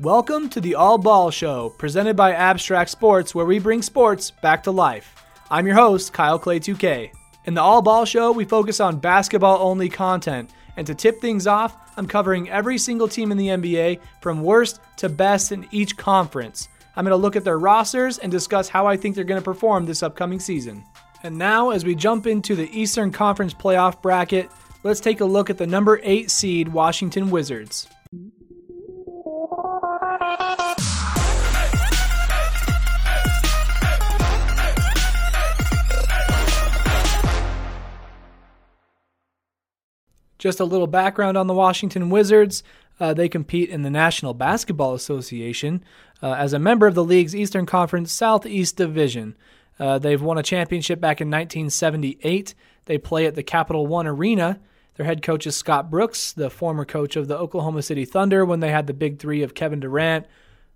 Welcome to the All Ball Show, presented by Abstract Sports, where we bring sports back to life. I'm your host, Kyle Clay 2K. In the All Ball Show, we focus on basketball only content. And to tip things off, I'm covering every single team in the NBA from worst to best in each conference. I'm going to look at their rosters and discuss how I think they're going to perform this upcoming season. And now, as we jump into the Eastern Conference playoff bracket, let's take a look at the number 8 seed Washington Wizards. Just a little background on the Washington Wizards. Uh, they compete in the National Basketball Association uh, as a member of the league's Eastern Conference Southeast Division. Uh, they've won a championship back in 1978. They play at the Capital One Arena. Their head coach is Scott Brooks, the former coach of the Oklahoma City Thunder when they had the big three of Kevin Durant,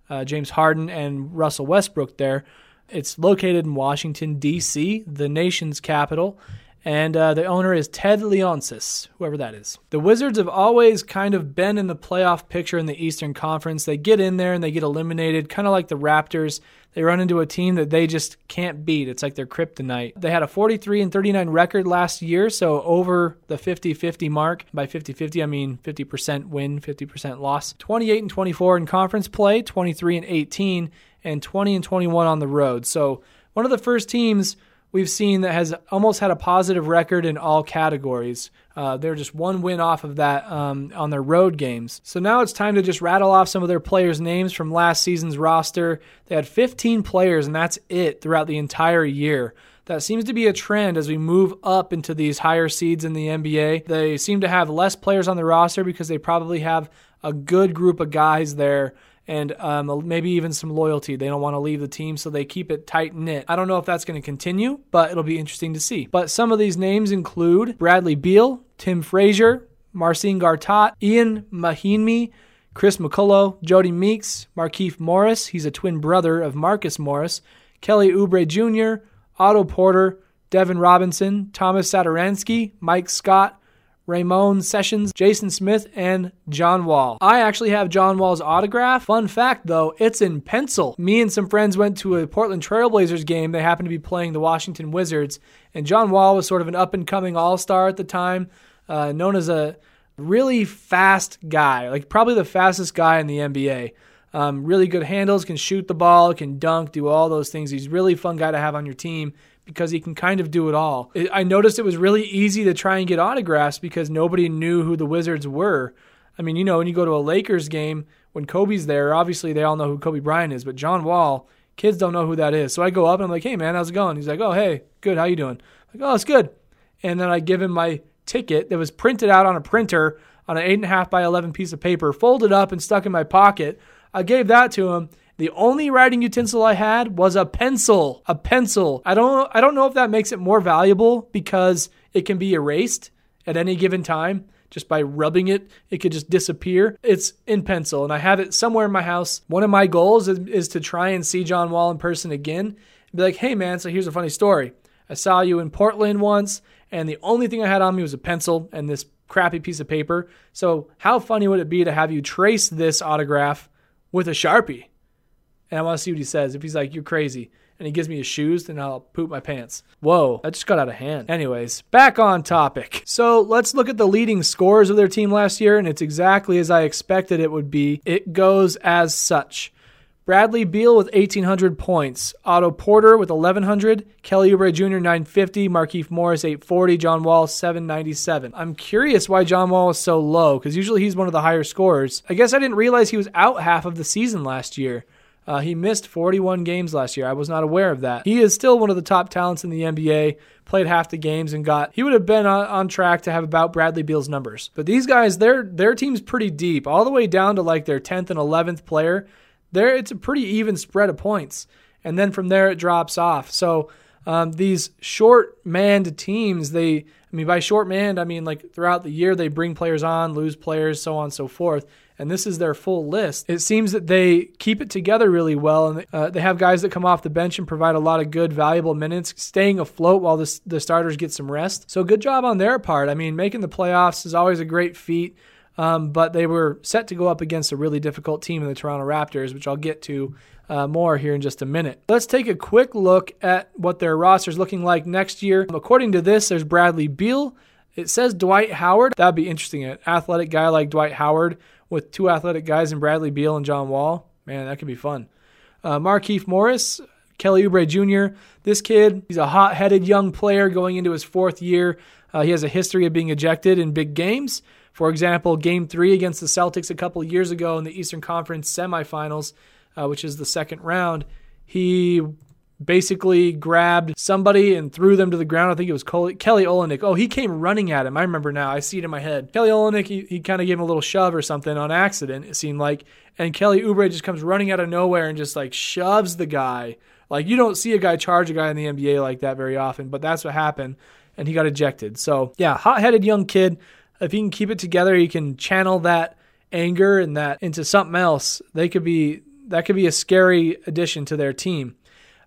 uh, James Harden, and Russell Westbrook there. It's located in Washington, D.C., the nation's capital, and uh, the owner is Ted Leonsis, whoever that is. The Wizards have always kind of been in the playoff picture in the Eastern Conference. They get in there and they get eliminated, kind of like the Raptors. They run into a team that they just can't beat. It's like their kryptonite. They had a 43 and 39 record last year, so over the 50-50 mark. By 50-50, I mean 50% win, 50% loss. 28 and 24 in conference play, 23 and 18, and 20 and 21 on the road. So one of the first teams we've seen that has almost had a positive record in all categories. Uh, they're just one win off of that um, on their road games. So now it's time to just rattle off some of their players' names from last season's roster. They had 15 players, and that's it throughout the entire year. That seems to be a trend as we move up into these higher seeds in the NBA. They seem to have less players on the roster because they probably have a good group of guys there and um, maybe even some loyalty. They don't want to leave the team, so they keep it tight knit. I don't know if that's going to continue, but it'll be interesting to see. But some of these names include Bradley Beal, Tim Frazier, Marcin Gortat, Ian Mahinmi, Chris McCullough, Jodie Meeks, Markieff Morris, he's a twin brother of Marcus Morris, Kelly Oubre Jr., Otto Porter, Devin Robinson, Thomas Satoransky, Mike Scott, Ramon Sessions, Jason Smith, and John Wall. I actually have John Wall's autograph. Fun fact though, it's in pencil. Me and some friends went to a Portland Trailblazers game. They happened to be playing the Washington Wizards, and John Wall was sort of an up and coming all star at the time, uh, known as a really fast guy, like probably the fastest guy in the NBA. Um, really good handles, can shoot the ball, can dunk, do all those things. He's really fun guy to have on your team because he can kind of do it all. I noticed it was really easy to try and get autographs because nobody knew who the Wizards were. I mean, you know, when you go to a Lakers game, when Kobe's there, obviously they all know who Kobe Bryant is, but John Wall, kids don't know who that is. So I go up and I'm like, "Hey man, how's it going?" He's like, "Oh, hey, good. How you doing?" I'm like, "Oh, it's good." And then I give him my ticket that was printed out on a printer on an eight and a half by eleven piece of paper, folded up and stuck in my pocket. I gave that to him, the only writing utensil I had was a pencil. A pencil. I don't I don't know if that makes it more valuable because it can be erased at any given time just by rubbing it, it could just disappear. It's in pencil, and I have it somewhere in my house. One of my goals is, is, to try and see John Wall in person again. and Be like, hey man, so here's a funny story. I saw you in Portland once, and the only thing I had on me was a pencil and this crappy piece of paper. So how funny would it be to have you trace this autograph with a sharpie? And I want to see what he says. If he's like, you're crazy, and he gives me his shoes, then I'll poop my pants. Whoa, that just got out of hand. Anyways, back on topic. So let's look at the leading scores of their team last year, and it's exactly as I expected it would be. It goes as such. Bradley Beal with 1,800 points. Otto Porter with 1,100. Kelly Oubre Jr. 950. Markieff Morris 840. John Wall 797. I'm curious why John Wall is so low because usually he's one of the higher scorers. I guess I didn't realize he was out half of the season last year. Uh, he missed 41 games last year. I was not aware of that. He is still one of the top talents in the NBA. Played half the games and got. He would have been on, on track to have about Bradley Beal's numbers. But these guys, their their team's pretty deep, all the way down to like their 10th and 11th player. There, it's a pretty even spread of points, and then from there it drops off. So um, these short manned teams, they, I mean, by short manned, I mean like throughout the year they bring players on, lose players, so on and so forth and this is their full list. It seems that they keep it together really well, and uh, they have guys that come off the bench and provide a lot of good, valuable minutes, staying afloat while the, the starters get some rest. So good job on their part. I mean, making the playoffs is always a great feat. Um, but they were set to go up against a really difficult team in the Toronto Raptors, which I'll get to uh, more here in just a minute. Let's take a quick look at what their roster is looking like next year. According to this, there's Bradley Beal. It says Dwight Howard. That'd be interesting. An athletic guy like Dwight Howard with two athletic guys in Bradley Beal and John Wall. Man, that could be fun. Uh, Markieff Morris, Kelly Oubre Jr. This kid, he's a hot headed young player going into his fourth year. Uh, he has a history of being ejected in big games. For example, game three against the Celtics a couple years ago in the Eastern Conference semifinals, uh, which is the second round, he basically grabbed somebody and threw them to the ground. I think it was Kelly Olynyk. Oh, he came running at him. I remember now. I see it in my head. Kelly Olynyk, he, he kind of gave him a little shove or something on accident, it seemed like. And Kelly Oubre just comes running out of nowhere and just like shoves the guy. Like you don't see a guy charge a guy in the NBA like that very often, but that's what happened. And he got ejected. So, yeah, hot headed young kid. If he can keep it together, he can channel that anger and that into something else. They could be that could be a scary addition to their team.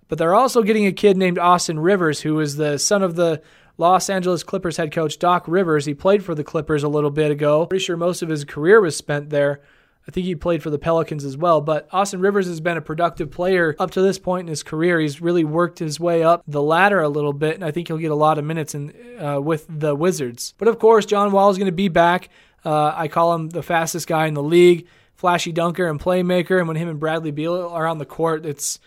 But they're also getting a kid named Austin Rivers, who is the son of the Los Angeles Clippers head coach Doc Rivers. He played for the Clippers a little bit ago. Pretty sure most of his career was spent there. I think he played for the Pelicans as well. But Austin Rivers has been a productive player up to this point in his career. He's really worked his way up the ladder a little bit, and I think he'll get a lot of minutes in, uh, with the Wizards. But of course, John Wall is going to be back. Uh, I call him the fastest guy in the league, flashy dunker and playmaker. And when him and Bradley Beal are on the court, it's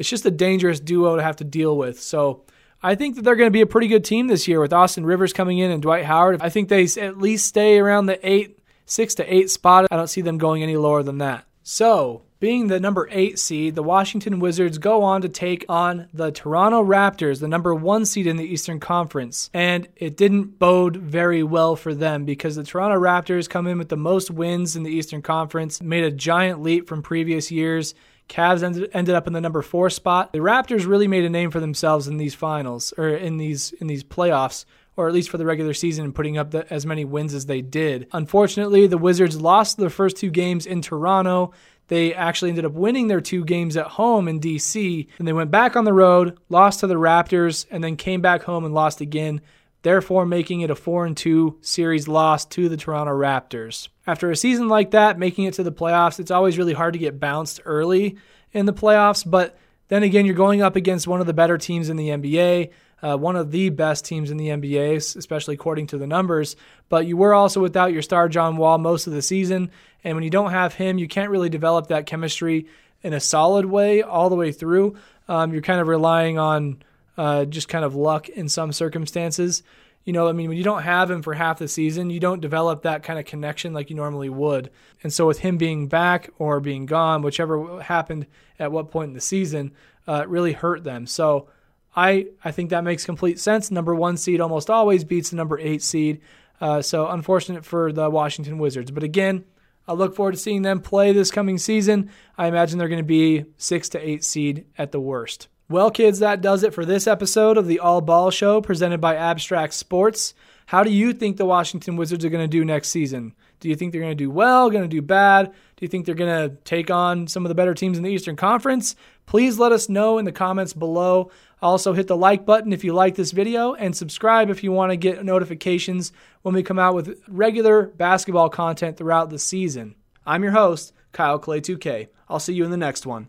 it's just a dangerous duo to have to deal with. So I think that they're going to be a pretty good team this year with Austin Rivers coming in and Dwight Howard. I think they at least stay around the eight, six to eight spot. I don't see them going any lower than that. So, being the number eight seed, the Washington Wizards go on to take on the Toronto Raptors, the number one seed in the Eastern Conference. And it didn't bode very well for them because the Toronto Raptors come in with the most wins in the Eastern Conference, made a giant leap from previous years. Cavs ended, ended up in the number four spot. The Raptors really made a name for themselves in these finals or in these in these playoffs, or at least for the regular season, and putting up the, as many wins as they did. Unfortunately, the Wizards lost their first two games in Toronto. They actually ended up winning their two games at home in DC. and they went back on the road, lost to the Raptors, and then came back home and lost again therefore making it a 4 and 2 series loss to the Toronto Raptors. After a season like that, making it to the playoffs, it's always really hard to get bounced early in the playoffs, but then again, you're going up against one of the better teams in the NBA, uh, one of the best teams in the NBA, especially according to the numbers. But you were also without your star John Wall most of the season, and when you don't have him, you can't really develop that chemistry in a solid way all the way through. Um, you're kind of relying on uh, just kind of luck in some circumstances. You know, I mean, when you don't have him for half the season, you don't develop that kind of connection like you normally would. And so, with him being back or being gone, whichever happened at what point in the season, uh, it really hurt them. So, I I think that makes complete sense. Number one seed almost always beats the number eight seed. Uh, so, unfortunate for the Washington Wizards. But again, I look forward to seeing them play this coming season. I imagine they're going to be six to eight seed at the worst. Well, kids, that does it for this episode of the All Ball Show presented by Abstract Sports. How do you think the Washington Wizards are going to do next season? Do you think they're going to do well, going to do bad? Do you think they're going to take on some of the better teams in the Eastern Conference? Please let us know in the comments below. Also, hit the like button if you like this video and subscribe if you want to get notifications when we come out with regular basketball content throughout the season. I'm your host, Kyle Clay 2K. I'll see you in the next one.